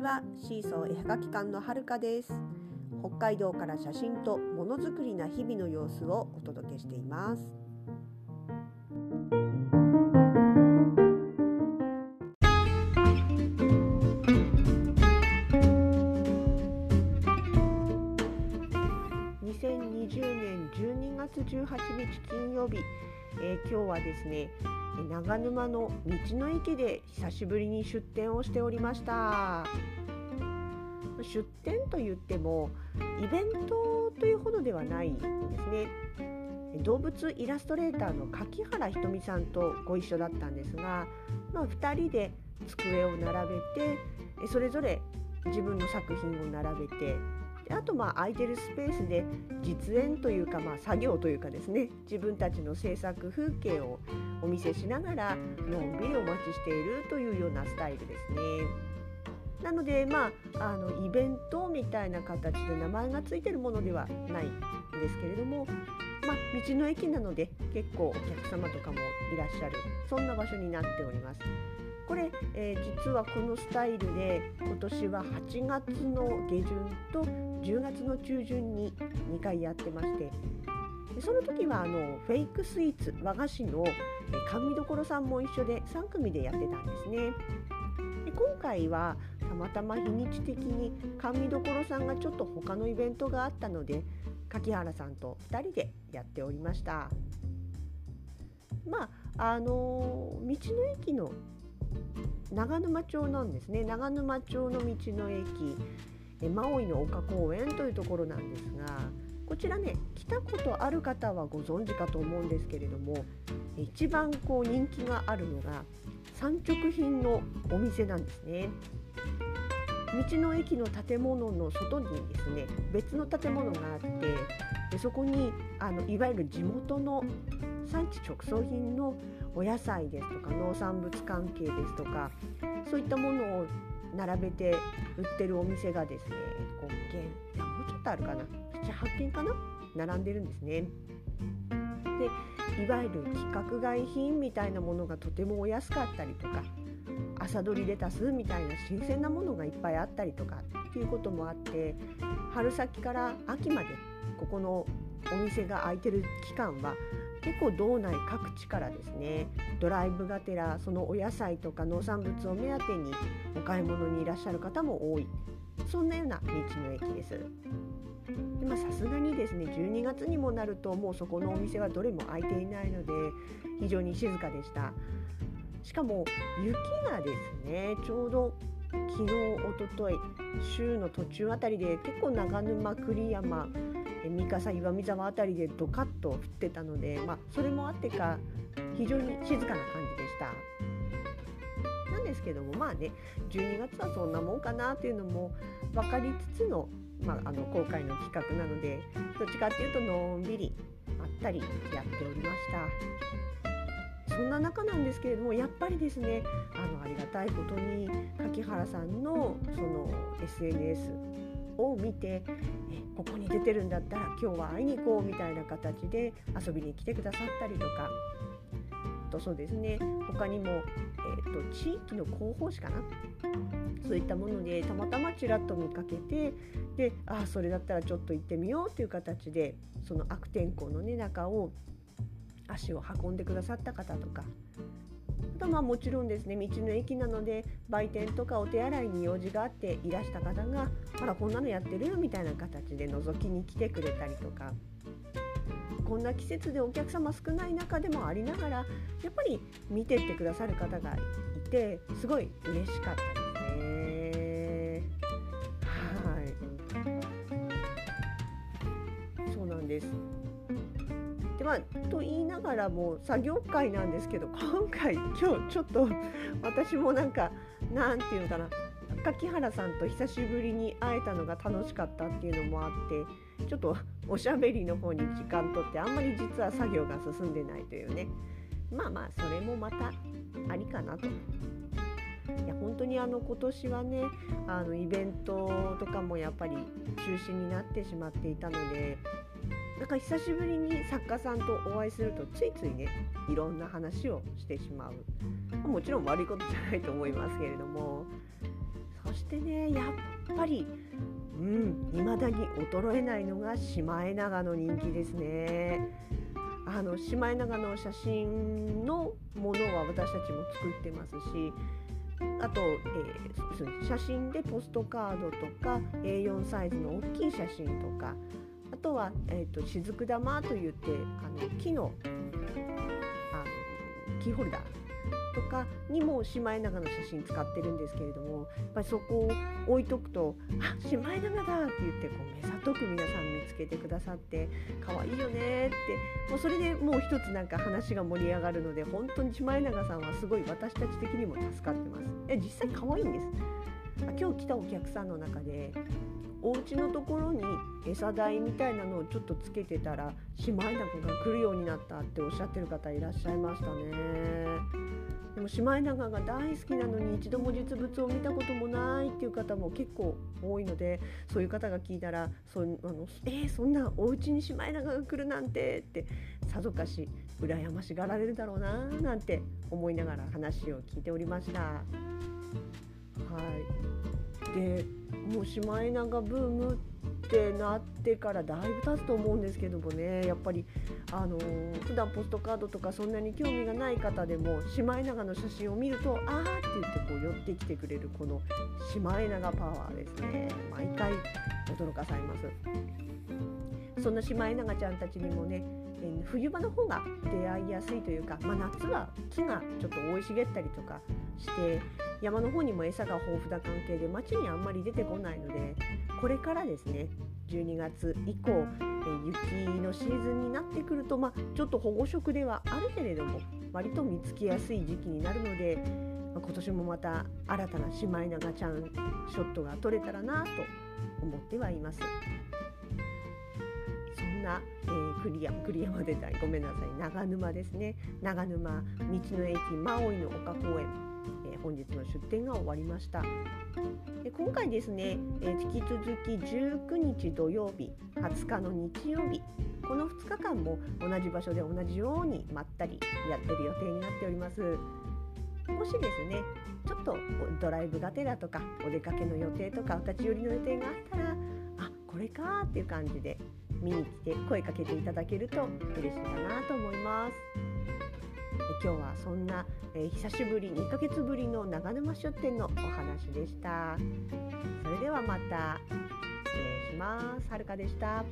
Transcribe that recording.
ちは。シーソー絵はがき館のはるかです。北海道から写真とものづくりな日々の様子をお届けしています。2020年12月18日金曜日、えー、今日はですね長沼の道の駅で久しぶりに出店をしておりました。出店と言ってもイベントというほどではないんですね。動物イラストレーターの柿原ひとみさんとご一緒だったんですが、まあ、2人で机を並べてそれぞれ自分の作品を並べてであとまあ空いてるスペースで実演というかまあ作業というかですね自分たちの制作風景をお見せしながらのんびりお待ちしているというようなスタイルですね。なのでまああのイベントみたいな形で名前がついてるものではないんですけれども、まあ、道の駅なので結構お客様とかもいらっしゃるそんな場所になっております。これ、えー、実はこのスタイルで今年は8月の下旬と10月の中旬に2回やってましてその時はあのフェイクスイーツ和菓子の甘味どさんも一緒で3組でやってたんですね。で今回はたまたま日にち的に甘味どころさんがちょっと他のイベントがあったので柿原さんと2人でやっておりました。まああの道の駅の長沼町なんですね長沼町の道の駅マオイの丘公園というところなんですがこちらね来たことある方はご存知かと思うんですけれども一番こう人気があるのが産直品のお店なんですね。道の駅の建物の外にですね別の建物があってでそこにあのいわゆる地元の産地直送品のお野菜ですとか農産物関係ですとかそういったものを並べて売ってるお店がですね5軒いやもうちょっとあるかな？78軒かな？並んでるんですね。でいわゆる規格外品みたいなものがとてもお安かったりとか朝どりレタスみたいな新鮮なものがいっぱいあったりとかっていうこともあって春先から秋までここのお店が開いてる期間は結構道内各地からですねドライブがてらそのお野菜とか農産物を目当てにお買い物にいらっしゃる方も多いそんなような道の駅です。でまさすがにですね12月にもなるともうそこのお店はどれも開いていないので非常に静かでしたしかも雪がですねちょうど昨日おととい週の途中あたりで結構長沼栗山三笠岩見沢辺りでドカッと降ってたので、まあ、それもあってか非常に静かな感じでした。なんですけどもまあね12月はそんなもんかなっていうのも分かりつつの,、まあ、あの公開の企画なのでどっちかっていうとのんびりまったりやっておりました。そんな中なんですけれどもやっぱりですねあのありがたいことに柿原さんのその SNS を見てえここに出てるんだったら今日は会いに行こうみたいな形で遊びに来てくださったりとかとそうですね。他にも、えーと、地域の広報誌かな？そういったものでたまたまちらっと見かけてでああそれだったらちょっと行ってみようという形でその悪天候の、ね、中を足を運んでくださった方とか。あとまあもちろんですね道の駅なので売店とかお手洗いに用事があっていらした方が「あらこんなのやってる?」みたいな形で覗きに来てくれたりとか。こんな季節でお客様少ない中でもありながらやっぱり見てってくださる方がいてすごい嬉しかったですね。はい。そうなんです。でまあ、と言いながらも作業会なんですけど今回今日ちょっと私もなんかなんていうのかな。柿原さんと久しぶりに会えたのが楽しかったっていうのもあってちょっとおしゃべりの方に時間とってあんまり実は作業が進んでないというね。まあまあそれもまたありかなと。いや本当にあの今年はねあのイベントとかもやっぱり中止になってしまっていたのでなんか久しぶりに作家さんとお会いするとついついねいろんな話をしてしまう。もちろん悪いことじゃないと思いますけれども。そそしてねやっぱりうん未だに衰えないのがシマエナガの人気ですね。あのシマエナガの写真のものは私たちも作ってますしあと、えー、写真でポストカードとか A4 サイズの大きい写真とかあとは、えーと、雫玉といってあの木のあのキーホルダー。とかにもシマエナガの写真使ってるんですけれどもやっぱりそこを置いとくと「あシマエナガだ!」って言ってこう目ざとく皆さん見つけてくださって「可愛いよね」ってもうそれでもう一つなんか話が盛り上がるので本当にシマエナガさんはすごい私たち的にも助かってます。え実際可愛いんです今日来たお客さんの中でお家のところに餌代みたいなのをちょっとつけてたらシマエナガが来るようになったっておっしゃってる方いらっしゃいましたね。でもシマエナガが大好きなのに一度も実物を見たこともないっていう方も結構多いのでそういう方が聞いたらそあのえー、そんなお家にシマエナガが来るなんてってさぞかし羨ましがられるだろうななんて思いながら話を聞いておりました。はいでもうシマエナガブームってなってからだいぶ経つと思うんですけどもねやっぱりあのー、普段ポストカードとかそんなに興味がない方でもシマエナガの写真を見るとあーって言ってこう寄ってきてくれるこのシマエナガパワーですね毎回驚かされます。そんなシマエナガちゃんたちにもね冬場の方が出会いやすいというか、まあ、夏は木がちょっと生い茂ったりとかして山の方にも餌が豊富な関係で町にあんまり出てこないのでこれからですね12月以降、え雪のシーズンになってくると、まあ、ちょっと保護色ではあるけれども割と見つけやすい時期になるので、まあ、今年もまた新たなシマエナガちゃんショットが撮れたらなと思ってはいます。そんな、えー、栗山栗山でたいごめんなさい長沼ですね長沼道の駅マオイの丘公園え本日の出店が終わりましたで今回ですね、え引き続き19日土曜日20日の日曜日この2日間も同じ場所で同じようにまったりやってる予定になっておりますもしですねちょっとドライブがてらとかお出かけの予定とかお立ち寄りの予定があったらあこれかっていう感じで見に来て声かけていただけると嬉しいかなと思います。今日はそんな、えー、久しぶり2ヶ月ぶりの長沼出店のお話でした。それではまた失礼します。はるかでした。